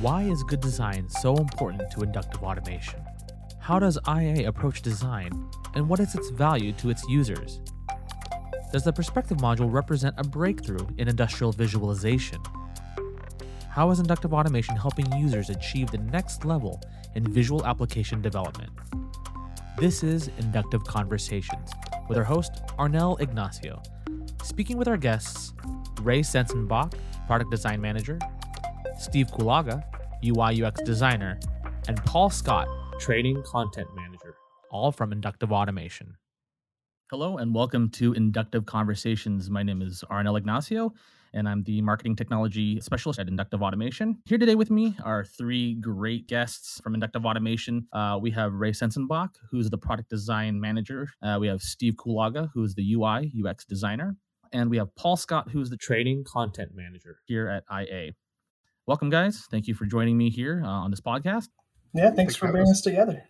Why is good design so important to inductive automation? How does IA approach design, and what is its value to its users? Does the perspective module represent a breakthrough in industrial visualization? How is inductive automation helping users achieve the next level in visual application development? This is Inductive Conversations with our host, Arnel Ignacio, speaking with our guests, Ray Sensenbach, Product Design Manager, Steve Kulaga, UI UX Designer, and Paul Scott, Training Content Manager, all from Inductive Automation. Hello and welcome to Inductive Conversations. My name is Arnel Ignacio, and I'm the Marketing Technology Specialist at Inductive Automation. Here today with me are three great guests from Inductive Automation. Uh, we have Ray Sensenbach, who's the Product Design Manager. Uh, we have Steve Kulaga, who's the UI UX Designer. And we have Paul Scott, who's the Training Content Manager here at IA welcome, guys. Thank you for joining me here uh, on this podcast. Yeah, thanks, thanks for bringing us together.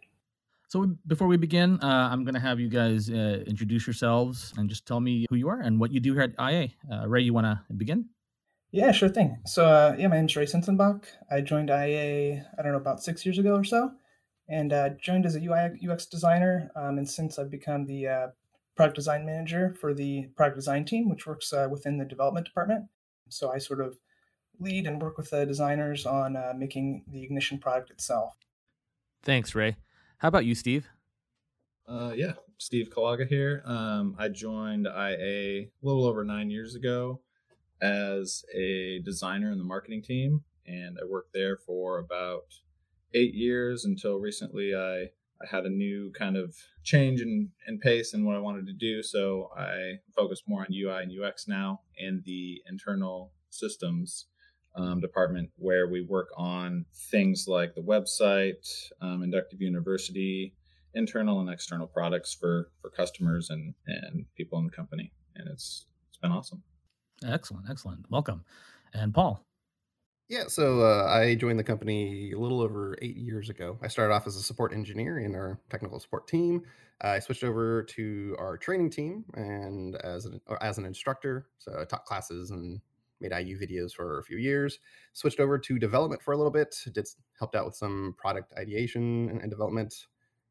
So, before we begin, uh, I'm going to have you guys uh, introduce yourselves and just tell me who you are and what you do here at IA. Uh, Ray, you want to begin? Yeah, sure thing. So, uh, yeah, my name is Ray Sensenbach. I joined IA, I don't know, about six years ago or so, and uh, joined as a UI UX designer. Um, and since I've become the product design manager for the product design team, which works within the development department. So, I sort of lead and work with the designers on uh, making the ignition product itself. Thanks, Ray. How about you, Steve? Uh, yeah, Steve Kulaga here. Um, I joined IA a little over nine years ago as a designer in the marketing team, and I worked there for about eight years until recently I I had a new kind of change in, in pace and what I wanted to do. So I focus more on UI and UX now and the internal systems um, department where we work on things like the website, um, Inductive University, internal and external products for for customers and and people in the company, and it's it's been awesome. Excellent, excellent. Welcome, and Paul. Yeah, so uh, I joined the company a little over eight years ago. I started off as a support engineer in our technical support team. I switched over to our training team and as an as an instructor, so I taught classes and made IU videos for a few years, switched over to development for a little bit, did helped out with some product ideation and, and development,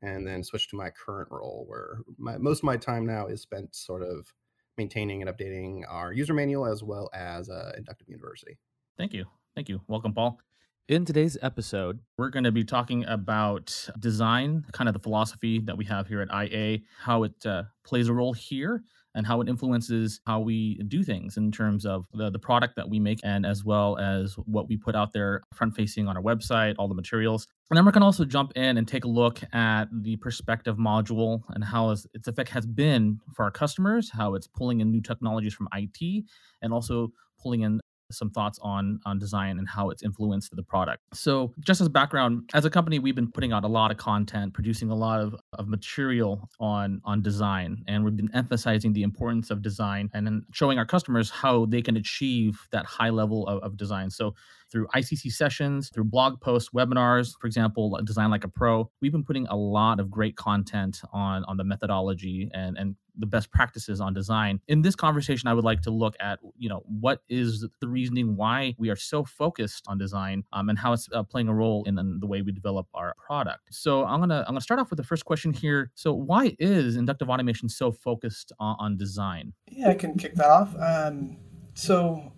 and then switched to my current role where my, most of my time now is spent sort of maintaining and updating our user manual as well as uh, Inductive University. Thank you. Thank you. Welcome, Paul. In today's episode, we're going to be talking about design, kind of the philosophy that we have here at IA, how it uh, plays a role here, and how it influences how we do things in terms of the, the product that we make and as well as what we put out there front facing on our website, all the materials. And then we're going to also jump in and take a look at the perspective module and how its effect has been for our customers, how it's pulling in new technologies from IT, and also pulling in some thoughts on on design and how it's influenced the product. So, just as background, as a company, we've been putting out a lot of content, producing a lot of, of material on on design, and we've been emphasizing the importance of design and then showing our customers how they can achieve that high level of, of design. So, through ICC sessions, through blog posts, webinars, for example, Design Like a Pro, we've been putting a lot of great content on on the methodology and and the best practices on design. In this conversation, I would like to look at, you know, what is the reasoning why we are so focused on design um, and how it's uh, playing a role in, in, the way we develop our product. So I'm gonna I'm gonna start off with the first question here. So why is inductive automation so focused on, on design? Yeah, I can kick that off. Um, so,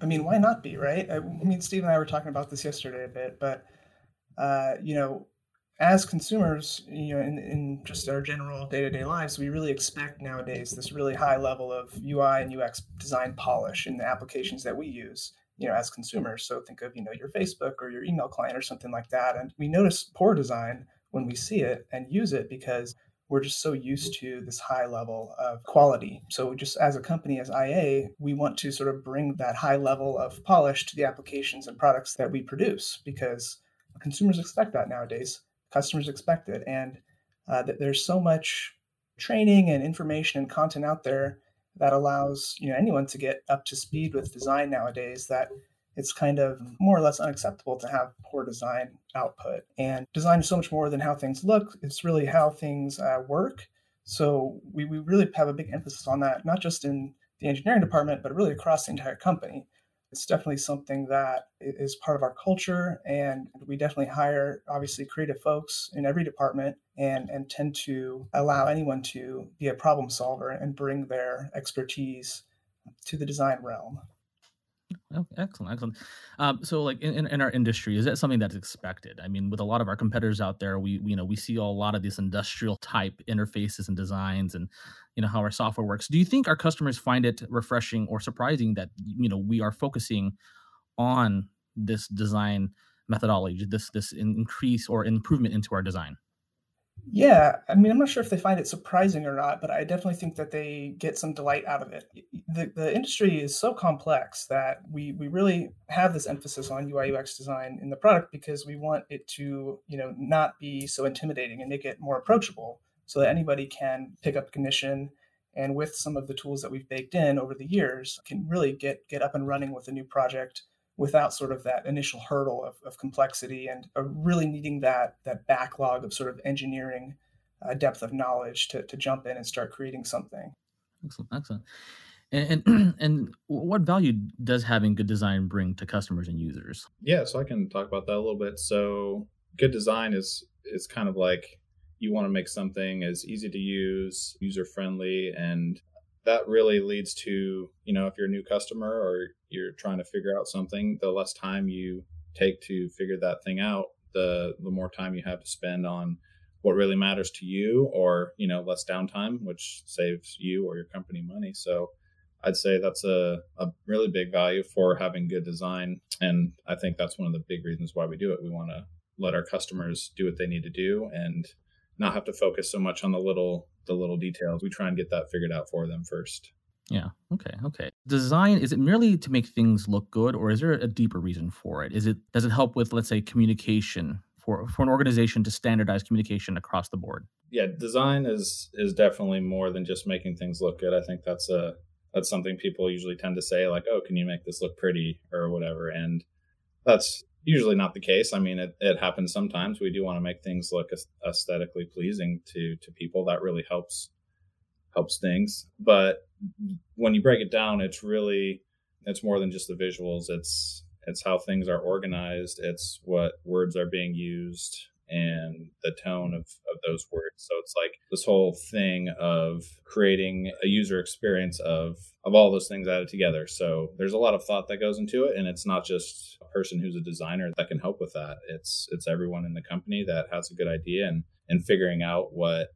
I mean, why not be right? I, I mean, Steve and I were talking about this yesterday a bit, but uh, you know, as consumers, you know, in, in just our general day-to-day lives, we really expect nowadays this really high level of UI and UX design polish in the applications that we use, you know, as consumers. So think of, you know, your Facebook or your email client or something like that. And we notice poor design when we see it and use it because we're just so used to this high level of quality. So just as a company, as IA, we want to sort of bring that high level of polish to the applications and products that we produce because consumers expect that nowadays customers expect it. And uh, there's so much training and information and content out there that allows you know anyone to get up to speed with design nowadays that it's kind of more or less unacceptable to have poor design output. And design is so much more than how things look it's really how things uh, work. So we, we really have a big emphasis on that not just in the engineering department but really across the entire company. It's definitely something that is part of our culture, and we definitely hire obviously creative folks in every department, and and tend to allow anyone to be a problem solver and bring their expertise to the design realm. Oh, excellent, excellent. Um, so, like in, in, in our industry, is that something that's expected? I mean, with a lot of our competitors out there, we, we you know we see a lot of these industrial type interfaces and designs, and you know how our software works. Do you think our customers find it refreshing or surprising that you know we are focusing on this design methodology, this this increase or improvement into our design? Yeah, I mean, I'm not sure if they find it surprising or not, but I definitely think that they get some delight out of it. The, the industry is so complex that we we really have this emphasis on UI UX design in the product because we want it to, you know, not be so intimidating and make it more approachable so that anybody can pick up Ignition and with some of the tools that we've baked in over the years can really get get up and running with a new project without sort of that initial hurdle of, of complexity and uh, really needing that that backlog of sort of engineering uh, depth of knowledge to, to jump in and start creating something. Excellent, excellent. And, and, and what value does having good design bring to customers and users? Yeah, so I can talk about that a little bit. So good design is is kind of like you want to make something as easy to use, user friendly, and that really leads to you know if you're a new customer or you're trying to figure out something the less time you take to figure that thing out the the more time you have to spend on what really matters to you or you know less downtime which saves you or your company money. So i'd say that's a, a really big value for having good design. And i think that's one of the big reasons why we do it. We want to let our customers do what they need to do and not have to focus so much on the little the little details. We try and get that figured out for them first. Yeah. Okay. Okay. Design is it merely to make things look good, or is there a deeper reason for it? Is it does it help with let's say communication for for an organization to standardize communication across the board? Yeah, design is is definitely more than just making things look good. I think that's a that's something people usually tend to say like, "Oh, can you make this look pretty?" or whatever, and that's usually not the case. I mean, it, it happens sometimes. We do want to make things look aesthetically pleasing to to people. That really helps helps things. But when you break it down, it's really it's more than just the visuals. It's it's how things are organized. It's what words are being used and the tone of, of those words. So it's like this whole thing of creating a user experience of of all those things added together. So there's a lot of thought that goes into it and it's not just a person who's a designer that can help with that. It's it's everyone in the company that has a good idea and and figuring out what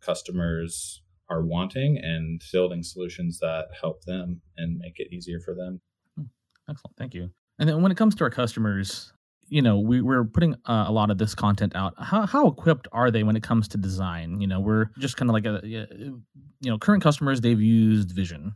customers are wanting and building solutions that help them and make it easier for them. Hmm. Excellent. Thank you. And then when it comes to our customers, you know we, we're putting uh, a lot of this content out. How, how equipped are they when it comes to design? You know we're just kind of like a you know current customers they've used vision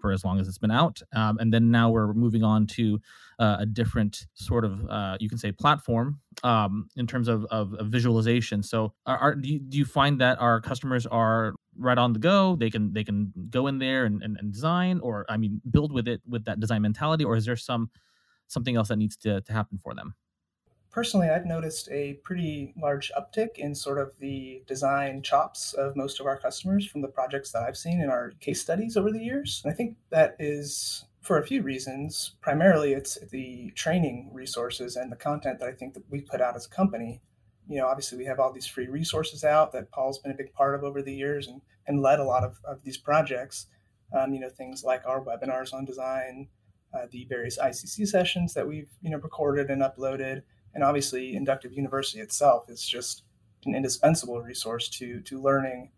for as long as it's been out um, and then now we're moving on to uh, a different sort of uh, you can say platform um, in terms of, of, of visualization. So are, are do, you, do you find that our customers are right on the go? They can they can go in there and, and, and design or i mean build with it with that design mentality or is there some something else that needs to, to happen for them personally, I've noticed a pretty large uptick in sort of the design chops of most of our customers from the projects that I've seen in our case studies over the years. And I think that is for a few reasons. Primarily, it's the training resources and the content that I think that we put out as a company. You know, obviously, we have all these free resources out that Paul's been a big part of over the years and, and led a lot of, of these projects. Um, you know, things like our webinars on design, uh, the various ICC sessions that we've, you know, recorded and uploaded and obviously inductive university itself is just an indispensable resource to to learning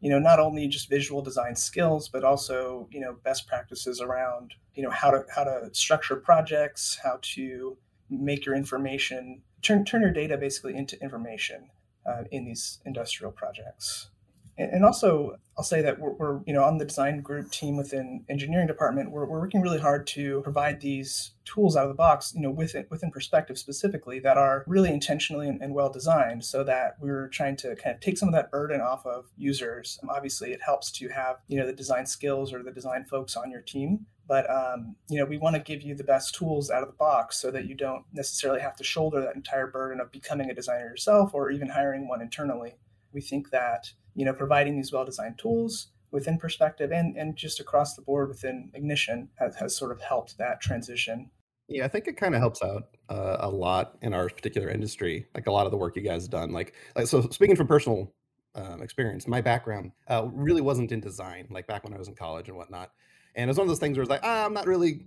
you know not only just visual design skills but also you know best practices around you know how to how to structure projects how to make your information turn turn your data basically into information uh, in these industrial projects and also I'll say that we're, we're, you know on the design group team within engineering department we're, we're working really hard to provide these tools out of the box you know within within perspective specifically that are really intentionally and, and well designed so that we're trying to kind of take some of that burden off of users. Um, obviously it helps to have you know the design skills or the design folks on your team but um, you know we want to give you the best tools out of the box so that you don't necessarily have to shoulder that entire burden of becoming a designer yourself or even hiring one internally we think that you know providing these well-designed tools within Perspective and, and just across the board within Ignition has, has sort of helped that transition. Yeah, I think it kind of helps out uh, a lot in our particular industry. Like a lot of the work you guys have done. Like, like so speaking from personal um, experience, my background uh, really wasn't in design. Like back when I was in college and whatnot. And it was one of those things where it's like, ah, I'm not really,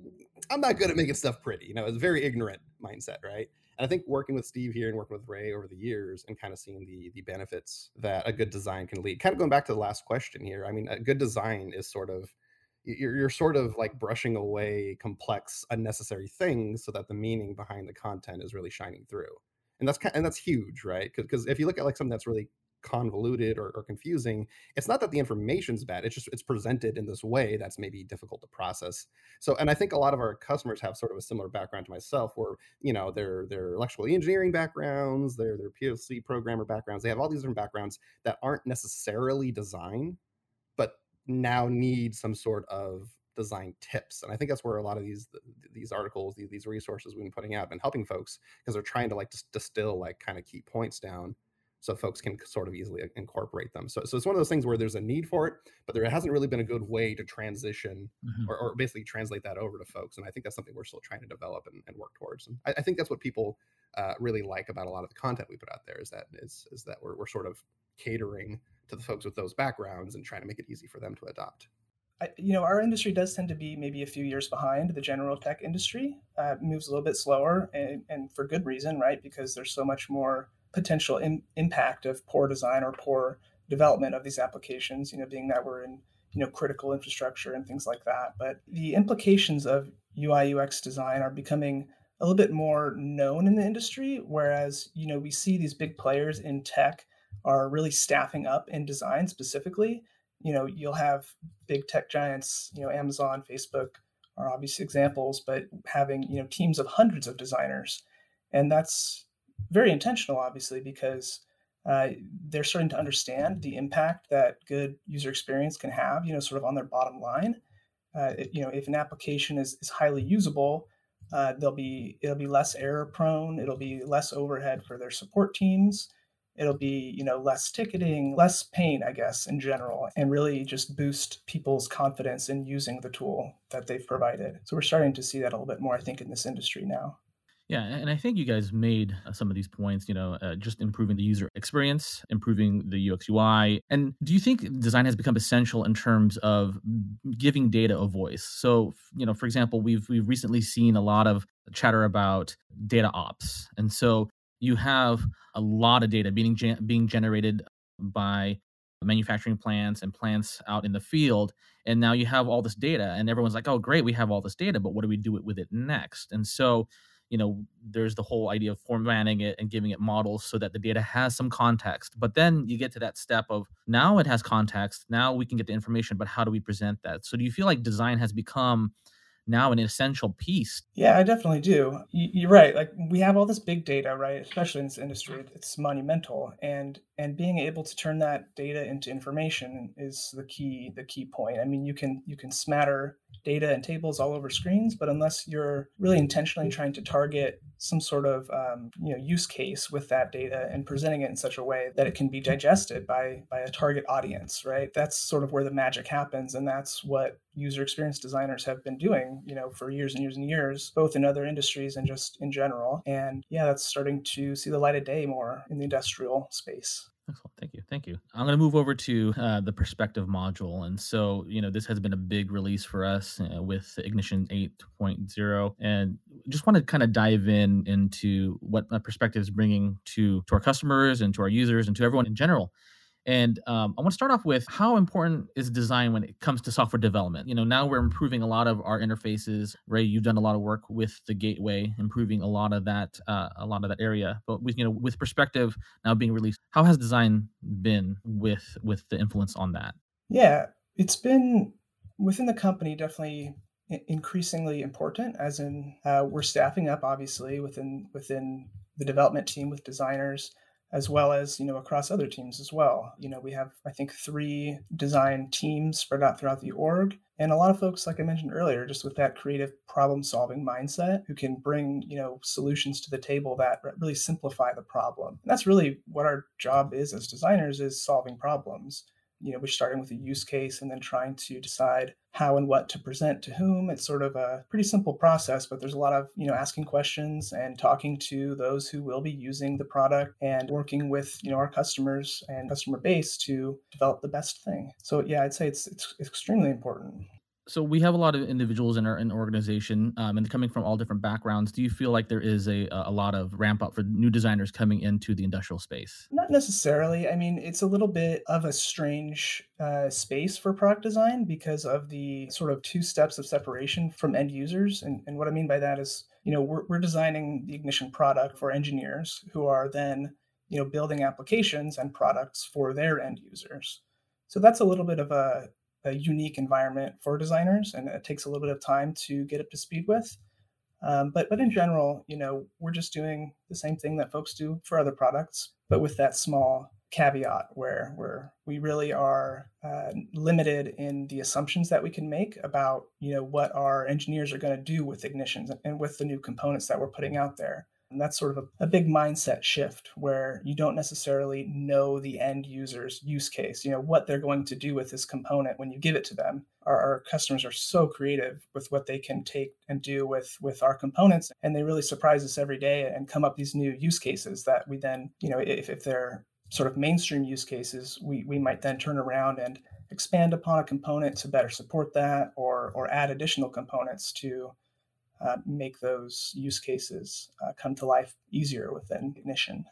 I'm not good at making stuff pretty. You know, it's a very ignorant mindset, right? And I think working with Steve here and working with Ray over the years and kind of seeing the the benefits that a good design can lead. Kind of going back to the last question here. I mean, a good design is sort of you're, you're sort of like brushing away complex unnecessary things so that the meaning behind the content is really shining through and that's and that's huge right because if you look at like something that's really convoluted or, or, confusing it's not that the information's bad it's just it's presented in this way that's maybe difficult to process. So and i think a lot of our customers have sort of a similar background to myself where you know their their electrical engineering backgrounds their their plc programmer backgrounds they have all these different backgrounds that aren't necessarily design but now need some sort of design tips. And i think that's where a lot of these these articles these, these resources we've been putting out and helping folks because they're trying to like distill like kind of key points down so folks can sort of easily incorporate them. So, so it's one of those things where there's a need for it, but there hasn't really been a good way to transition mm-hmm. or, or, basically translate that over to folks. And I think that's something we're still trying to develop and, and work towards. And I, I, think that's what people uh, really like about a lot of the content we put out there is that is is that we're we're sort of catering to the folks with those backgrounds and trying to make it easy for them to adopt. I, you know, our industry does tend to be maybe a few years behind the general tech industry. Uh, moves a little bit slower, and, and for good reason, right? Because there's so much more potential in, impact of poor design or poor development of these applications, you know, being that we're in, you know, critical infrastructure and things like that. But the implications of UI UX design are becoming a little bit more known in the industry, whereas, you know, we see these big players in tech are really staffing up in design specifically. You know, you'll have big tech giants, you know, Amazon, Facebook are obvious examples, but having, you know, teams of hundreds of designers. And that's very intentional, obviously, because uh, they're starting to understand the impact that good user experience can have, you know, sort of on their bottom line. Uh, it, you know, if an application is, is highly usable, uh, there'll be it'll be less error prone. It'll be less overhead for their support teams. It'll be you know less ticketing, less pain, I guess, in general, and really just boost people's confidence in using the tool that they've provided. So we're starting to see that a little bit more, I think, in this industry now. Yeah, and I think you guys made uh, some of these points, you know, uh, just improving the user experience, improving the UX UI. And do you think design has become essential in terms of giving data a voice? So, you know, for example, we've we've recently seen a lot of chatter about data ops. And so you have a lot of data being being generated by manufacturing plants and plants out in the field and now you have all this data and everyone's like oh great we have all this data but what do we do with it next and so you know there's the whole idea of formatting it and giving it models so that the data has some context. But then you get to that step of now it has context now we can get the information but how do we present that? So do you feel like design has become now an essential piece. Yeah, I definitely do. You're right. Like we have all this big data, right? Especially in this industry, it's monumental, and and being able to turn that data into information is the key the key point. I mean, you can you can smatter data and tables all over screens, but unless you're really intentionally trying to target some sort of um, you know use case with that data and presenting it in such a way that it can be digested by by a target audience, right? That's sort of where the magic happens, and that's what user experience designers have been doing, you know, for years and years and years, both in other industries and just in general. And yeah, that's starting to see the light of day more in the industrial space. Excellent. Thank you. Thank you. I'm going to move over to uh, the perspective module. And so, you know, this has been a big release for us uh, with Ignition 8.0. And just want to kind of dive in into what perspective is bringing to, to our customers and to our users and to everyone in general. And um, I want to start off with how important is design when it comes to software development? You know, now we're improving a lot of our interfaces. Ray, you've done a lot of work with the gateway, improving a lot of that, uh, a lot of that area. But with you know, with perspective now being released, how has design been with with the influence on that? Yeah, it's been within the company definitely increasingly important. As in, uh, we're staffing up obviously within within the development team with designers as well as you know across other teams as well. You know we have i think three design teams spread out throughout the org. And a lot of folks like i mentioned earlier just with that creative problem solving mindset who can bring you know solutions to the table that really simplify the problem. And that's really what our job is as designers is solving problems you know, we're starting with a use case and then trying to decide how and what to present to whom. It's sort of a pretty simple process, but there's a lot of, you know, asking questions and talking to those who will be using the product and working with, you know, our customers and customer base to develop the best thing. So yeah, I'd say it's it's extremely important so we have a lot of individuals in our in organization um, and coming from all different backgrounds do you feel like there is a a lot of ramp up for new designers coming into the industrial space? Not necessarily. I mean it's a little bit of a strange uh, space for product design because of the sort of two steps of separation from end users and, and what i mean by that is you know we're, we're designing the ignition product for engineers who are then you know building applications and products for their end users. So that's a little bit of a a unique environment for designers, and it takes a little bit of time to get up to speed with. Um, but but in general, you know, we're just doing the same thing that folks do for other products, but with that small caveat where where we really are uh, limited in the assumptions that we can make about you know what our engineers are going to do with ignitions and with the new components that we're putting out there. And that's sort of a, a, big mindset shift where you don't necessarily know the end user's use case, you know, what they're going to do with this component when you give it to them. Our, our customers are so creative with what they can take and do with, with our components. And they really surprise us every day and come up these new use cases that we then, you know, if, if they're sort of mainstream use cases, we, we might then turn around and expand upon a component to better support that or, or add additional components to uh, make those use cases uh, come to life easier within Ignition.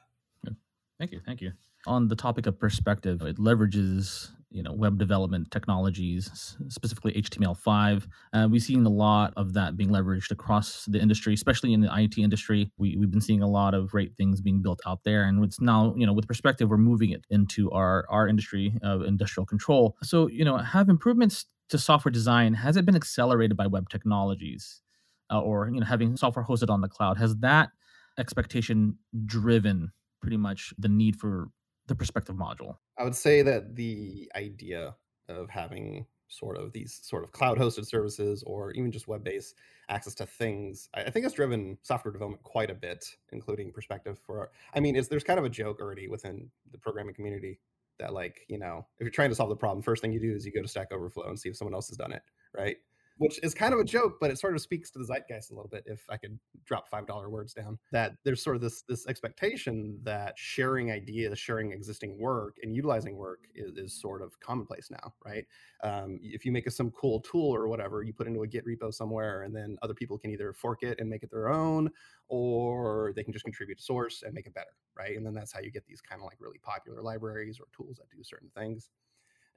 Thank you. Thank you. On the topic of perspective, it leverages you know web development technologies, specifically HTML5. Uh, we've seen a lot of that being leveraged across the industry, especially in the IT industry. We, we've been seeing a lot of great things being built out there, and it's now you know with perspective, we're moving it into our our industry of industrial control. So you know, have improvements to software design has it been accelerated by web technologies? Uh, or you know having software hosted on the cloud has that expectation driven pretty much the need for the perspective module? I would say that the idea of having sort of these sort of cloud hosted services or even just web based access to things i think it's driven software development quite a bit including perspective for i mean there's kind of a joke already within the programming community that like you know if you're trying to solve the problem first thing you do is you go to stack overflow and see if someone else has done it right which is kind of a joke, but it sort of speaks to the zeitgeist a little bit. If I could drop five dollar words down, that there's sort of this this expectation that sharing ideas, sharing existing work, and utilizing work is, is sort of commonplace now, right? Um, if you make a, some cool tool or whatever, you put into a Git repo somewhere, and then other people can either fork it and make it their own, or they can just contribute to source and make it better, right? And then that's how you get these kind of like really popular libraries or tools that do certain things.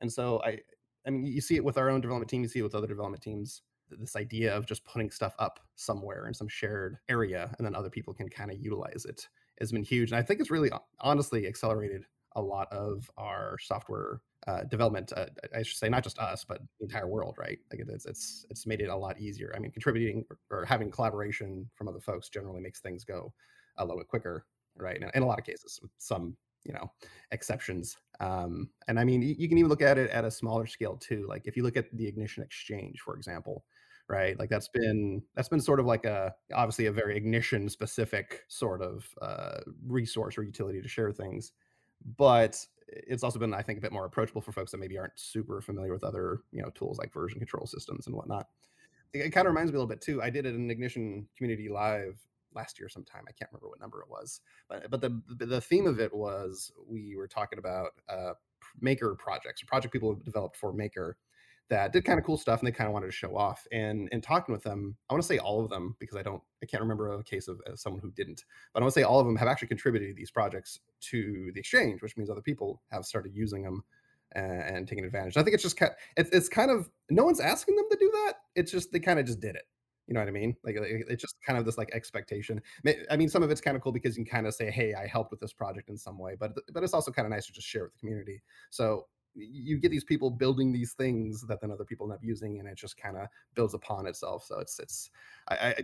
And so I I mean, you see it with our own development team, you see it with other development teams. This idea of just putting stuff up somewhere in some shared area and then other people can kind of utilize it has been huge. And I think it's really honestly accelerated a lot of our software uh, development. Uh, I should say not just us, but the entire world, right? Like it's it's it's made it a lot easier. I mean, contributing or, having collaboration from other folks generally makes things go a little bit quicker, right? Now, in a lot of cases, with some you know exceptions um, and i mean you can even look at it at a smaller scale too like if you look at the ignition exchange for example right? Like that's been that's been sort of like a obviously a very ignition specific sort of uh, resource or utility to share things but it's also been i think a bit more approachable for folks that maybe aren't super familiar with other you know tools like version control systems and whatnot. It, kind of reminds me a little bit too i did it in ignition community live last year sometime. I can't remember what number it was, but but the the theme of it was we were talking about uh, maker projects, a project people have developed for Maker that did kind of cool stuff and they kind of wanted to show off. And in talking with them, I want to say all of them because I don't, I can't remember a case of someone who didn't, but I want to say all of them have actually contributed these projects to the exchange, which means other people have started using them and, and taking advantage. I think it's just kind, it's, it's kind of no one's asking them to do that. It's just they kind of just did it. You know what I mean? Like it's just kind of this like expectation. I mean, some of it's kind of cool because you can kind of say, "Hey, I helped with this project in some way," but but it's also kind of nice to just share with the community. So you get these people building these things that then other people end up using, and it just kind of builds upon itself. So it's it's I, I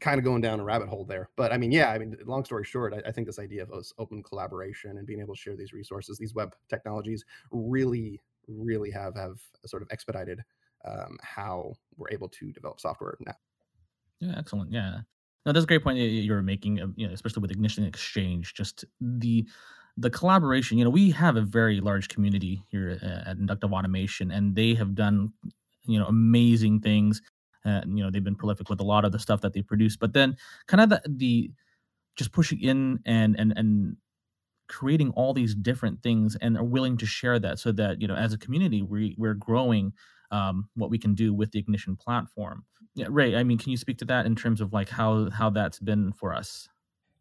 kind of going down a rabbit hole there. But I mean, yeah, I mean, long story short, I, I, think this idea of open collaboration and being able to share these resources, these web technologies, really, really have have sort of expedited um, how we're able to develop software now. Yeah, excellent. Yeah. No, that's a great point you're making, you know, especially with Ignition Exchange, just the the collaboration, you know, we have a very large community here at Inductive Automation, and they have done, you know, amazing things. Uh, you know, they've been prolific with a lot of the stuff that they produce. But then, kind of the, the just pushing in and and and creating all these different things, and are willing to share that, so that you know, as a community, we we're growing um, what we can do with the Ignition platform. Yeah, Ray, I mean, can you speak to that in terms of like how how that's been for us?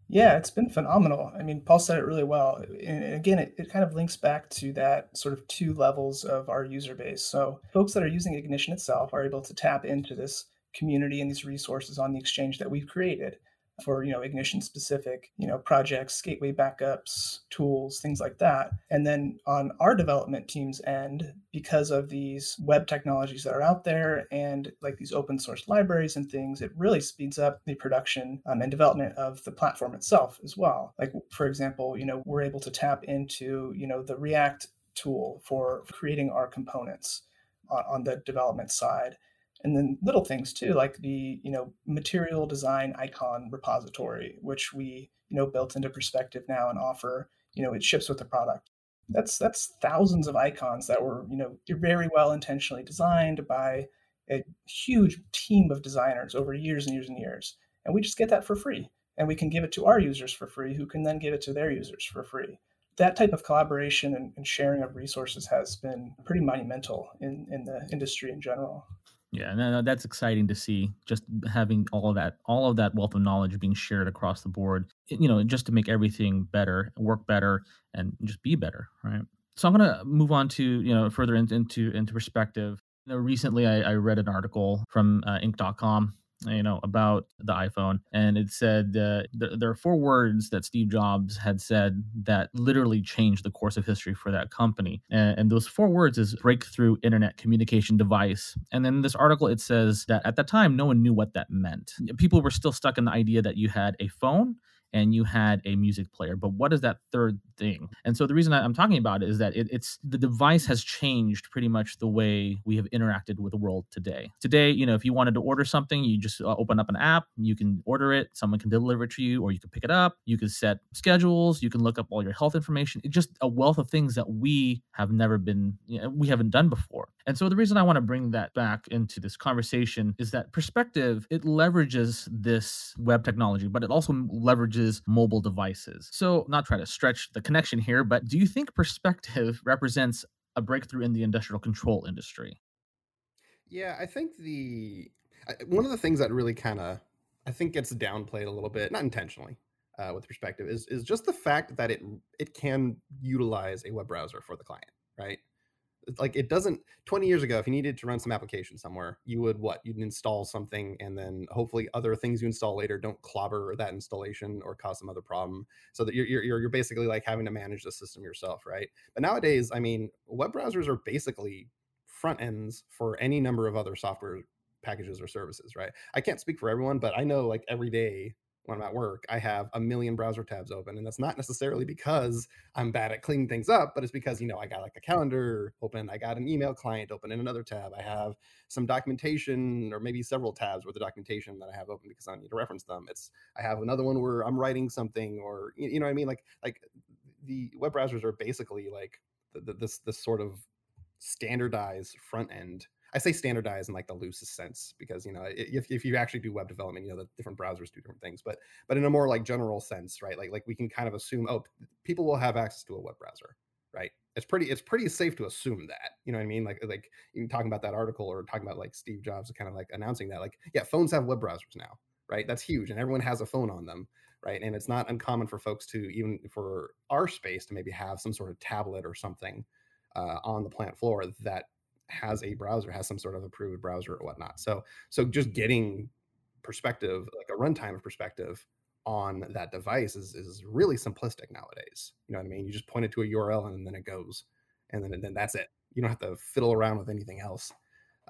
Yeah, it's been phenomenal. I mean, Paul said it really well. And again, it, it kind of links back to that sort of two levels of our user base. So, folks that are using Ignition itself are able to tap into this community and these resources on the exchange that we've created for you know ignition specific you know projects gateway backups tools things like that. And then on our development team's end because of these web technologies that are out there and like these open source libraries and things it really speeds up the production um, and development of the platform itself as well. Like for example you know we're able to tap into you know the react tool for creating our components on, on the development side and then little things too like the you know material design icon repository which we you know built into perspective now and offer you know it ships with the product. That's that's thousands of icons that were you know very well intentionally designed by a huge team of designers over years and years and years and we just get that for free and we can give it to our users for free who can then give it to their users for free. That type of collaboration and, sharing of resources has been pretty monumental in, in the industry in general yeah, no, that's exciting to see. Just having all of that, all of that wealth of knowledge being shared across the board. You know, just to make everything better, work better, and just be better, right? So I'm gonna move on to you know further into into, into perspective. You know, recently I, I read an article from uh, Inc.com you know about the iphone and it said uh, th- there are four words that steve jobs had said that literally changed the course of history for that company and, and those four words is breakthrough internet communication device and then this article it says that at the time no one knew what that meant. People were still stuck in the idea that you had a phone and you had a music player. But what is that third thing? And so the reason I'm talking about it is that it, it's the device has changed pretty much the way we have interacted with the world today. Today, you know, if you wanted to order something, you just uh, open up an app, you can order it, someone can deliver it to you, or you can pick it up. You can set schedules, you can look up all your health information. It's just a wealth of things that we have never been, you know, we haven't done before. And so the reason I want to bring that back into this conversation is that perspective, it leverages this web technology, but it also leverages mobile devices. So, not try to stretch the connection here, but do you think perspective represents a breakthrough in the industrial control industry? Yeah, I think the one of the things that really kind of I think gets downplayed a little bit, not intentionally, uh, with perspective, is is just the fact that it it can utilize a web browser for the client, right? Like it doesn't 20 years ago if you needed to run some application somewhere you would what? You'd install something and then hopefully other things you install later don't clobber that installation or cause some other problem. So that you're you're, you're basically like having to manage the system yourself right? But nowadays i mean web browsers are basically front ends for any number of other software packages or services right? I can't speak for everyone but i know like every day when I'm at work, I have a million browser tabs open. And that's not necessarily because I'm bad at cleaning things up, but it's because, you know, I got like a calendar open, I got an email client open in another tab. I have some documentation or maybe several tabs with the documentation that I have open because I need to reference them. It's I have another one where I'm writing something or you know what I mean? Like like the web browsers are basically like the, the, this this sort of standardized front end I say standardized in like the loosest sense because you know if, if you actually do web development, you know the different browsers do different things, but but in a more like general sense, right? Like like we can kind of assume oh people will have access to a web browser, right? It's pretty it's pretty safe to assume that you know what I mean. Like like even talking about that article or talking about like Steve Jobs kind of like announcing that like yeah phones have web browsers now, right? That's huge, and everyone has a phone on them, right? And it's not uncommon for folks to even for our space to maybe have some sort of tablet or something uh, on the plant floor that has a browser, has some sort of approved browser or whatnot. So so just getting perspective, like a runtime perspective on that device is is really simplistic nowadays. You know what I mean? You just point it to a URL and then it goes, and then and then that's it. You don't have to fiddle around with anything else.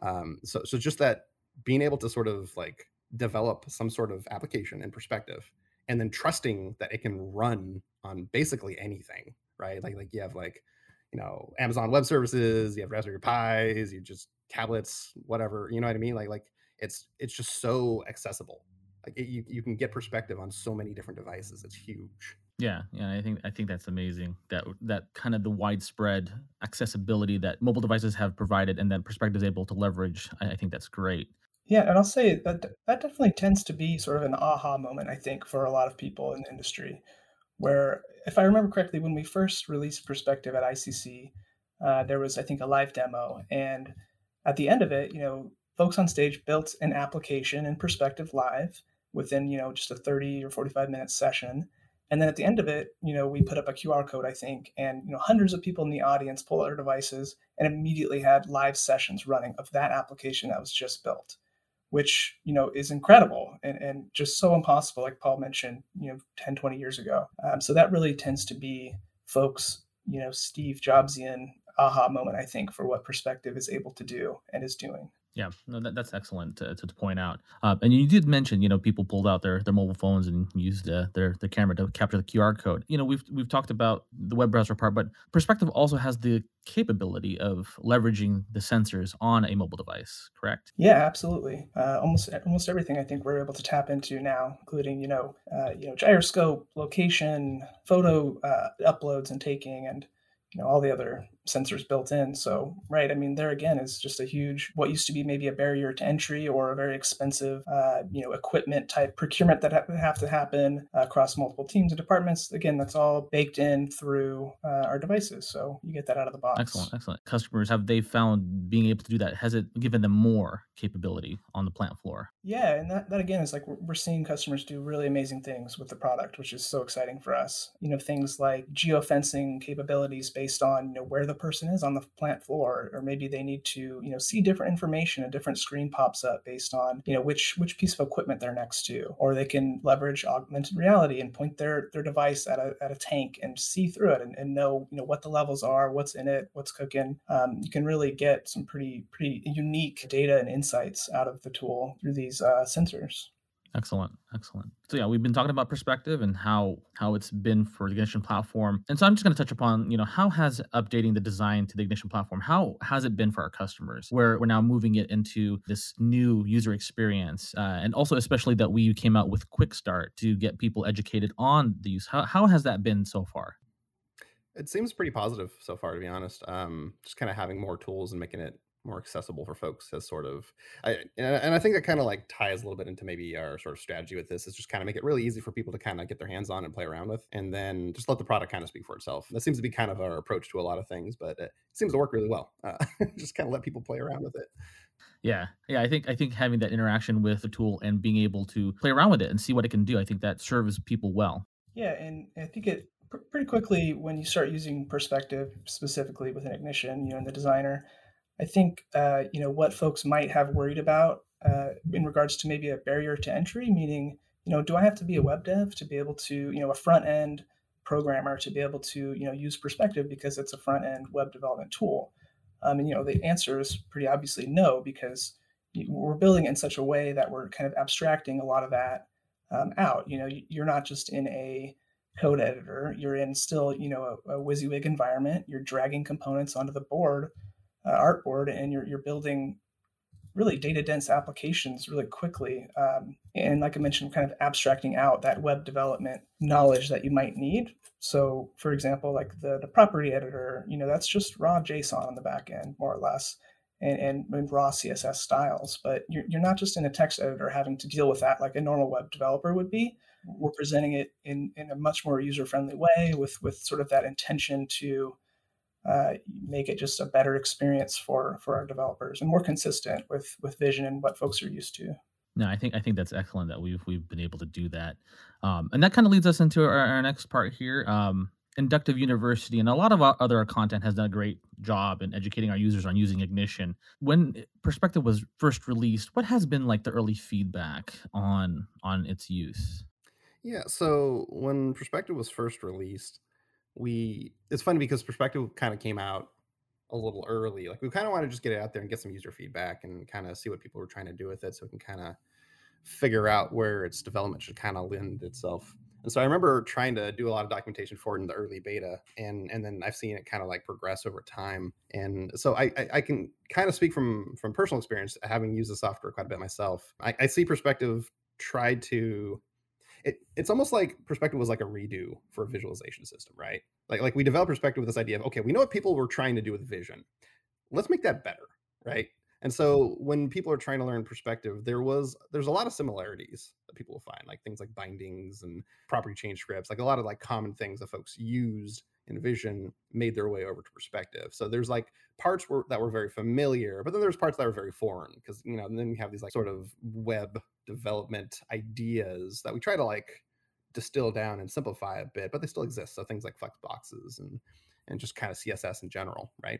Um, so so just that being able to sort of like develop some sort of application in perspective and then trusting that it can run on basically anything right like like you have like you know Amazon Web Services, you have Raspberry Pis, you just tablets, whatever. You know what I mean? Like like it's it's just so accessible like it, you you can get perspective on so many different devices. It's huge. Yeah, yeah, I think I think that's amazing. That that kind of the widespread accessibility that mobile devices have provided, and that Perspective is able to leverage. I, I think that's great. Yeah, and I'll say that that definitely tends to be sort of an aha moment, I think, for a lot of people in the industry. Where, if I remember correctly, when we first released Perspective at ICC, uh, there was, I think, a live demo, and at the end of it, you know, folks on stage built an application in Perspective Live within, you know, just a 30 or 45 minute session. And then at the end of it, you know, we put up a QR code, I think, and you know, hundreds of people in the audience pull out their devices and immediately had live sessions running of that application that was just built which you know is incredible and, and just so impossible like paul mentioned you know 10 20 years ago. Um, so that really tends to be folks you know steve jobsian aha moment i think for what perspective is able to do and is doing yeah, no, that, that's excellent to, to, point out. Uh, and you did mention, you know, people pulled out their, their mobile phones and used uh, their their camera to capture the QR code. You know, we've we've talked about the web browser part, but Perspective also has the capability of leveraging the sensors on a mobile device. Correct? Yeah, absolutely. Uh, almost almost everything I think we're able to tap into now, including you know uh, you know gyroscope, location, photo uh, uploads and taking, and you know all the other sensors built in. So, right, I mean, there again is just a huge, what used to be maybe a barrier to entry or a very expensive, uh, you know, equipment type procurement that would have to happen across multiple teams and departments. Again, that's all baked in through uh, our devices. So you get that out of the box. Excellent, excellent. Customers, have they found being able to do that? Has it given them more capability on the plant floor? Yeah, and that, that again is like we're seeing customers do really amazing things with the product, which is so exciting for us. You know, things like geofencing capabilities based on, you know, where the person is on the plant floor, or maybe they need to, you know, see different information. A different screen pops up based on, you know, which which piece of equipment they're next to, or they can leverage augmented reality and point their their device at a at a tank and see through it and, and know, you know, what the levels are, what's in it, what's cooking. Um, you can really get some pretty pretty unique data and insights out of the tool through these uh, sensors. Excellent, excellent. So yeah, we've been talking about perspective and how how it's been for the Ignition platform. And so I'm just going to touch upon, you know, how has updating the design to the Ignition platform, how has it been for our customers? Where we're now moving it into this new user experience, uh, and also especially that we came out with Quick Start to get people educated on the use. How how has that been so far? It seems pretty positive so far, to be honest. Um, just kind of having more tools and making it more accessible for folks as sort of I, and I think that kind of like ties a little bit into maybe our sort of strategy with this is just kind of make it really easy for people to kind of get their hands on and play around with and then just let the product kind of speak for itself. That seems to be kind of our approach to a lot of things but it seems to work really well uh, just kind of let people play around with it. Yeah yeah i think i think having that interaction with the tool and being able to play around with it and see what it can do i think that serves people well. Yeah and i think it pretty quickly when you start using perspective specifically with an ignition you know in the designer I think uh, you know what folks might have worried about uh, in regards to maybe a barrier to entry, meaning you know, do I have to be a web dev to be able to you know a front end programmer to be able to you know use Perspective because it's a front end web development tool? Um, and you know the answer is pretty obviously no because we're building in such a way that we're kind of abstracting a lot of that um, out. You know, you're not just in a code editor; you're in still you know a, a WYSIWYG environment. You're dragging components onto the board uh, artboard and you're, you're building really data dense applications really quickly. Um, and like I mentioned, kind of abstracting out that web development knowledge that you might need. So, for example, like the, the property editor, you know, that's just raw JSON on the back end, more or less, and, and, and raw CSS styles. But you're, you're not just in a text editor having to deal with that like a normal web developer would be. We're presenting it in, in a much more user friendly way with, with sort of that intention to uh, make it just a better experience for for our developers and more consistent with with vision and what folks are used to. No, I think I think that's excellent that we've we've been able to do that, um, and that kind of leads us into our, our next part here. Um, Inductive University and a lot of other content has done a great job in educating our users on using Ignition. When Perspective was first released, what has been like the early feedback on on its use? Yeah, so when Perspective was first released, we it's funny because perspective kind of came out a little early like we kind of want to just get it out there and get some user feedback and kind of see what people were trying to do with it so we can kind of figure out where its development should kind of lend itself. And so i remember trying to do a lot of documentation for it in the early beta and and then i've seen it kind of like progress over time. And so i i, I can kind of speak from from personal experience having used the software quite a bit myself. I, I see perspective tried to it, it's almost like perspective was like a redo for a visualization system right? Like like we developed perspective with this idea of okay we know what people were trying to do with vision. Let's make that better right? And so when people are trying to learn perspective there was there's a lot of similarities that people will find like things like bindings and property change scripts like a lot of like common things that folks used in vision made their way over to perspective so there's like parts were, that were very familiar but then there's parts that were very foreign because you know and then you have these like sort of web development ideas that we try to like distill down and simplify a bit but they still exist so things like flex boxes and and just kind of css in general right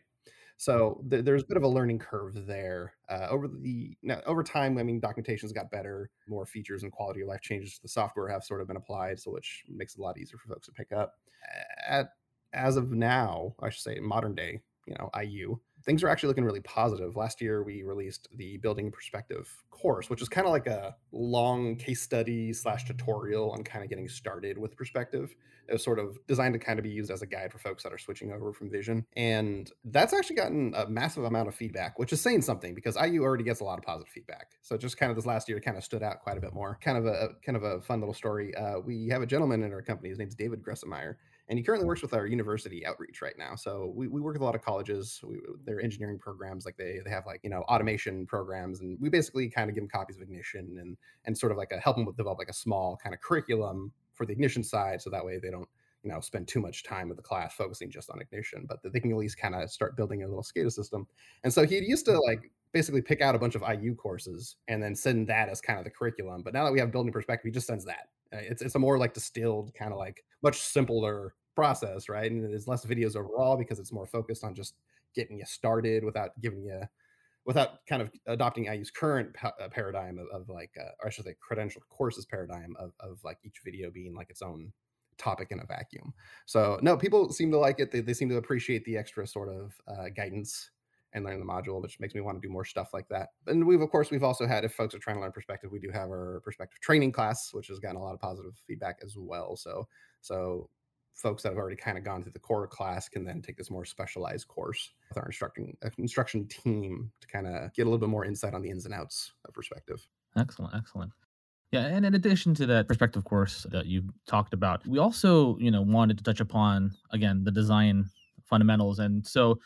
so th- there's a bit of a learning curve there. Uh, over the now, over time, I mean, documentation's got better, more features and quality of life changes to the software have sort of been applied, so which makes it a lot easier for folks to pick up. At as of now, I should say, modern day, you know, IU, things are actually looking really positive. Last year, we released the Building Perspective course, which is kind of like a long case study slash tutorial on kind of getting started with perspective. It was sort of designed to kind of be used as a guide for folks that are switching over from vision. And that's actually gotten a massive amount of feedback, which is saying something because IU already gets a lot of positive feedback. So just kind of this last year kind of stood out quite a bit more. Kind of a kind of a fun little story. Uh, we have a gentleman in our company. His name's David Gressemeyer and he currently works with our university outreach right now. So we, we work with a lot of colleges. We, their engineering programs, like they they have like you know automation programs, and we basically kind of give them copies of Ignition and and sort of like a help them with develop like a small kind of curriculum for the Ignition side, so that way they don't you know spend too much time with the class focusing just on Ignition, but they can at least kind of start building a little SCADA system. And so he used to like basically pick out a bunch of IU courses and then send that as kind of the curriculum. But now that we have building perspective, he just sends that. Uh, it's it's a more like distilled kind of like much simpler process, right? And there's less videos overall because it's more focused on just getting you started without giving you without kind of adopting IU's current pa- uh, paradigm of, of like, uh, or I should say, credentialed courses paradigm of, of like each video being like its own topic in a vacuum. So no, people seem to like it. They, they seem to appreciate the extra sort of uh, guidance and learning the module, which makes me want to do more stuff like that. And we've, of course, we've also had, if folks are trying to learn perspective, we do have our perspective training class, which has gotten a lot of positive feedback as well. So, so folks that have already kind of gone through the core class can then take this more specialized course with our instructing uh, instruction team to kind of get a little bit more insight on the ins and outs of perspective. Excellent, excellent. Yeah, and in addition to that perspective course that you talked about, we also, you know, wanted to touch upon again the design fundamentals, and so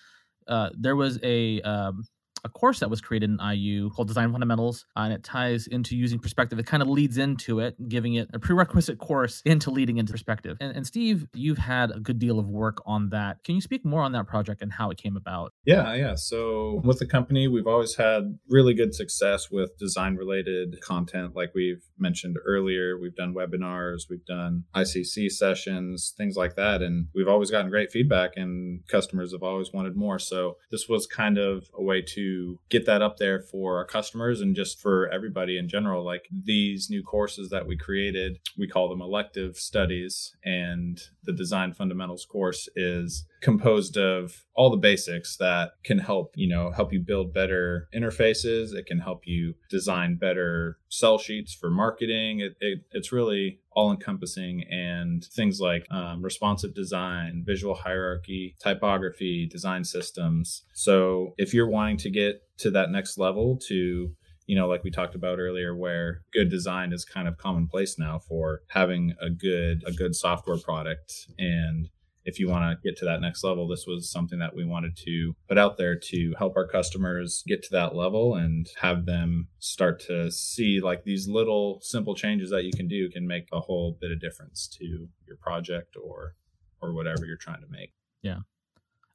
uh, there was a um, a course that was created in IU called Design Fundamentals, uh, and it ties into using perspective. It kind of leads into it, giving it a prerequisite course into leading into perspective. And, and, Steve, you've had a good deal of work on that. Can you speak more on that project and how it came about? Yeah, yeah. So with the company, we've always had really good success with design related content, like we've mentioned earlier. We've done webinars, we've done ICC sessions, things like that. And we've always gotten great feedback, and customers have always wanted more. So this was kind of a way to get that up there for our customers and just for everybody in general. Like these new courses that we created, we call them elective studies. And the design fundamentals course is composed of all the basics that can help, you know, help you build better interfaces. It can help you design better sell sheets for marketing. It, it, it's really all encompassing and things like um, responsive design, visual hierarchy, typography, design systems. So if you're wanting to get to that next level to you know, like we talked about earlier, where good design is kind of commonplace now for having a good a good software product and if you want to get to that next level, this was something that we wanted to put out there to help our customers get to that level and have them start to see like these little simple changes that you can do can make a whole bit of difference to your project or or whatever you're trying to make. Yeah.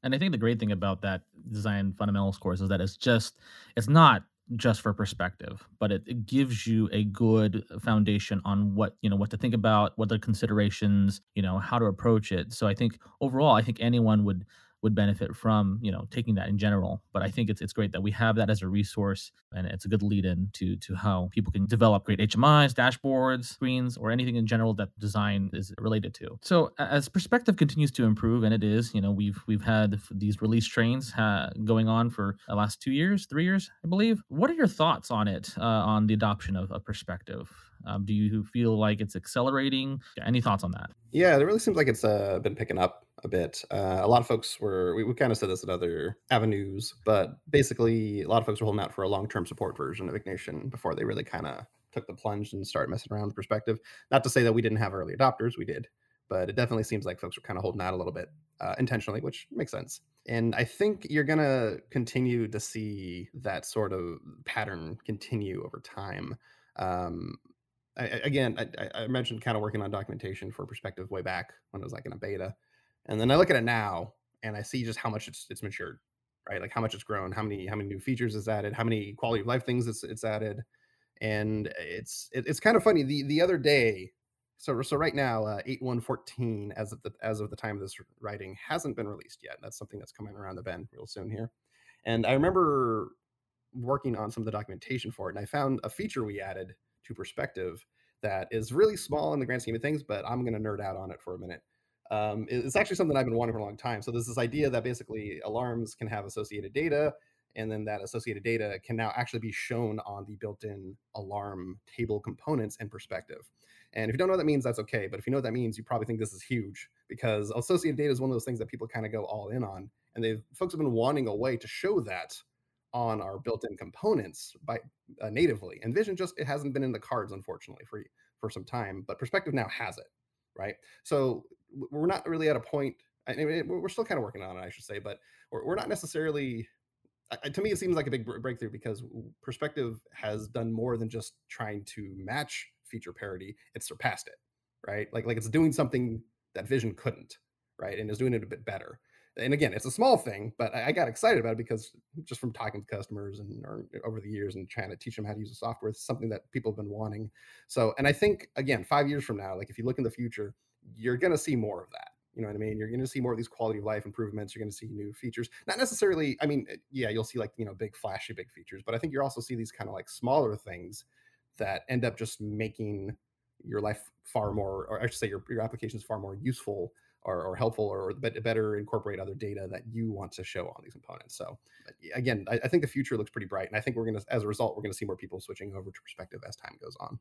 And I think the great thing about that design fundamentals course is that it's just it's not just for perspective but it, it, gives you a good foundation on what you know what to think about what the considerations you know how to approach it. So i think overall i think anyone would would benefit from you know taking that in general. But i think it's it's great that we have that as a resource and it's a good lead in to to how people can develop great hmis dashboards screens or anything in general that design is related to. So as perspective continues to improve and it is you know we've we've had these release trains uh, going on for the last two years three years i believe. What are your thoughts on it uh, on the adoption of, of perspective? Um, do you feel like it's accelerating? Any thoughts on that? Yeah it really seems like it's uh, been picking up a bit. Uh, a lot of folks were, we, we kind of said this at other avenues, but basically, a lot of folks were holding out for a long term support version of Ignition before they really kind of took the plunge and started messing around with perspective. Not to say that we didn't have early adopters, we did, but it definitely seems like folks were kind of holding out a little bit uh, intentionally, which makes sense. And I think you're going to continue to see that sort of pattern continue over time. Um, I, again, I, I, mentioned kind of working on documentation for perspective way back when it was like in a beta, and then I look at it now and I see just how much it's it's matured, right? Like how much it's grown, how many how many new features it's added, how many quality of life things it's it's added, and it's it, it's kind of funny. The the other day, so so right now, uh, eight one fourteen as of the as of the time of this writing hasn't been released yet. That's something that's coming around the bend real soon here, and I remember working on some of the documentation for it, and I found a feature we added to perspective that is really small in the grand scheme of things, but I'm going to nerd out on it for a minute. Um, it's actually something I've been wanting for a long time. So there's this idea that basically alarms can have associated data, and then that associated data can now actually be shown on the built-in alarm table components in perspective. And if you don't know what that means, that's okay. But if you know what that means, you probably think this is huge because associated data is one of those things that people kind of go all in on. And they folks have been wanting a way to show that on our built-in components by uh, natively. And Vision just it hasn't been in the cards, unfortunately, for for some time. But Perspective now has it, right? So we're not really at a point. I mean, we're still kind of working on it, I should say, but we're, we're not necessarily. to me, it seems like a big breakthrough because Perspective has done more than just trying to match feature parity; it surpassed it, right? Like like it's doing something that Vision couldn't, right? And is doing it a bit better and again, it's a small thing, but I, got excited about it because just from talking to customers and over the years and trying to teach them how to use the software, it's something that people have been wanting. So, and I think again, five years from now, like if you look in the future, you're going to see more of that. You know what I mean? You're going to see more of these quality of life improvements. You're going to see new features. Not necessarily. I mean, eh, yeah, you'll see like you know big flashy big features, but I think you also see these kind of like smaller things that end up just making your life far more, or I should say, your your applications far more useful or, or helpful or better incorporate other data that you want to show on these components. So again, I, I think the future looks pretty bright, and I think we're going to, as a result, we're going to see more people switching over to perspective as time goes on.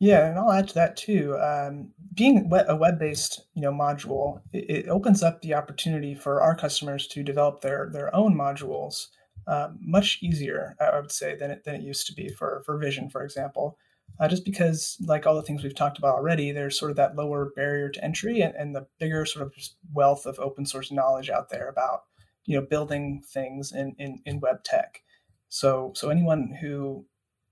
Yeah, and I'll add to that too. Um, being a web-based, you know, module, it, it, opens up the opportunity for our customers to develop their their own modules uh, much easier, I would say, than it than it used to be for for Vision, for example uh, just because, like all the things we've talked about already, there's sort of that lower barrier to entry and, and the bigger sort of wealth of open source knowledge out there about you know building things in, in, in web tech. So so anyone who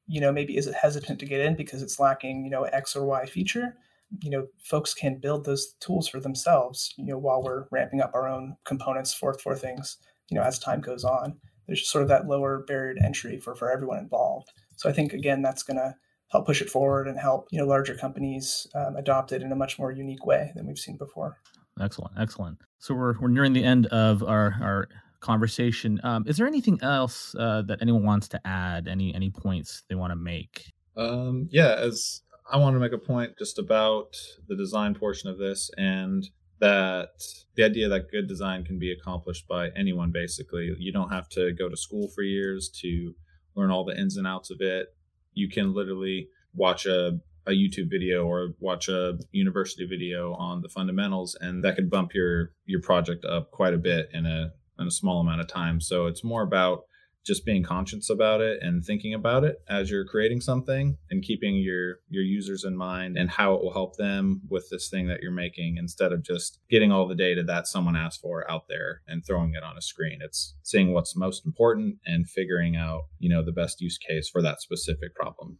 you know maybe is it hesitant to get in because it's lacking you know X or Y feature, you know folks can build those tools for themselves. You know while we're ramping up our own components for for things. You know as time goes on, there's sort of that lower barrier to entry for for everyone involved. So I think again that's going to help push it forward and help you know larger companies um, adopt it in a much more unique way than we've seen before. Excellent, excellent. So we're we're nearing the end of our our conversation. Um, is there anything else uh, that anyone wants to add? Any any points they want to make? Um, yeah, as I want to make a point just about the design portion of this and that the idea that good design can be accomplished by anyone basically you don't have to go to school for years to learn all the ins and outs of it you can literally watch a, a YouTube video or watch a university video on the fundamentals, and that could bump your your project up quite a bit in a in a small amount of time. So it's more about just being conscious about it and thinking about it as you're creating something and keeping your your users in mind and how it will help them with this thing that you're making instead of just getting all the data that someone asked for out there and throwing it on a screen it's seeing what's most important and figuring out you know the best use case for that specific problem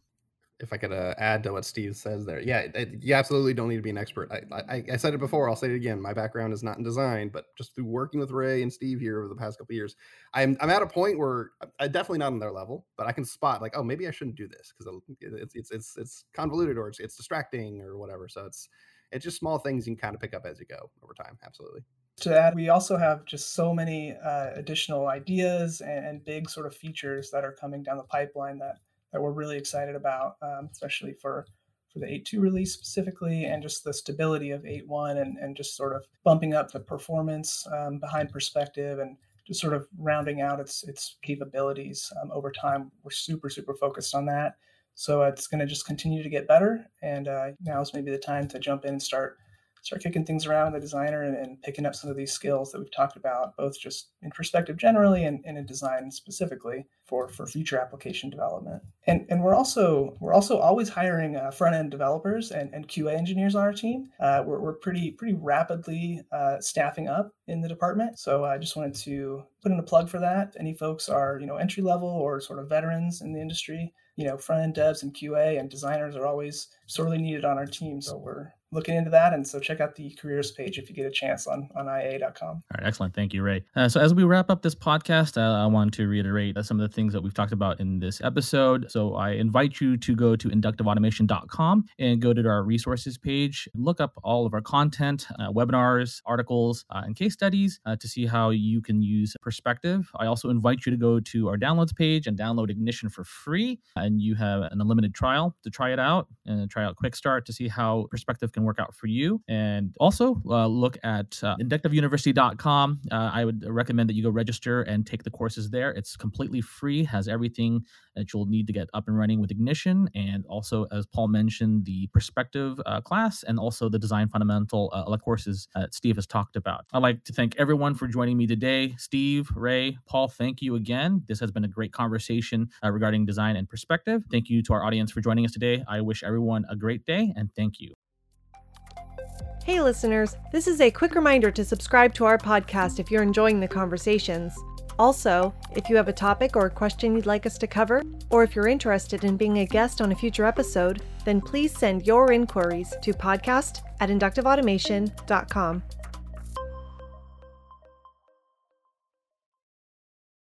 if I could uh, add to what Steve says there, yeah, it, you absolutely don't need to be an expert. I, I, I, said it before, I'll say it again. My background is not in design, but just through working with Ray and Steve here over the past couple years, I'm I'm at a point where I'm definitely not on their level, but I can spot like, oh, maybe I shouldn't do this because it's it's it's it's convoluted or it's it's distracting or whatever. So it's it's just small things you can kind of pick up as you go over time. Absolutely. To add, we also have just so many uh, additional ideas and, and big sort of features that are coming down the pipeline that that we're really excited about, um, especially for for the 8.2 release specifically, and just the stability of 8.1 and, and just sort of bumping up the performance um, behind perspective and just sort of rounding out its its capabilities um, over time. We're super super focused on that, so it's going to just continue to get better. And uh, now is maybe the time to jump in and start start kicking things around the designer and, and, picking up some of these skills that we've talked about, both just in perspective generally and, and in design specifically for for future application development. And and we're also we're also always hiring uh, front end developers and, and QA engineers on our team. Uh, we're, we're pretty pretty rapidly uh, staffing up in the department. So I just wanted to put in a plug for that. Any folks are you know entry level or sort of veterans in the industry. You know, front end devs and QA and designers are always sorely needed on our team. So we're looking into that. And so check out the careers page if you get a chance on, on ia.com. All right, excellent. Thank you, Ray. Uh, so as we wrap up this podcast, uh, I want to reiterate uh, some of the things that we've talked about in this episode. So I invite you to go to inductiveautomation.com and go to our resources page, look up all of our content, uh, webinars, articles, uh, and case studies uh, to see how you can use perspective. I also invite you to go to our downloads page and download Ignition for free. And you have an unlimited trial to try it out and try out Quick Start to see how perspective can work out for you. And also uh, look at uh, inductiveuniversity.com. Uh, I would recommend that you go register and take the courses there. It's completely free, has everything that you'll need to get up and running with Ignition. And also, as Paul mentioned, the perspective uh, class and also the design fundamental uh, courses that Steve has talked about. I'd like to thank everyone for joining me today. Steve, Ray, Paul, thank you again. This has been a great conversation uh, regarding design and perspective. Thank you to our audience for joining us today. I wish everyone a great day and thank you. Hey, listeners, this is a quick reminder to subscribe to our podcast if you're enjoying the conversations. Also, if you have a topic or a question you'd like us to cover, or if you're interested in being a guest on a future episode, then please send your inquiries to podcast at inductiveautomation.com.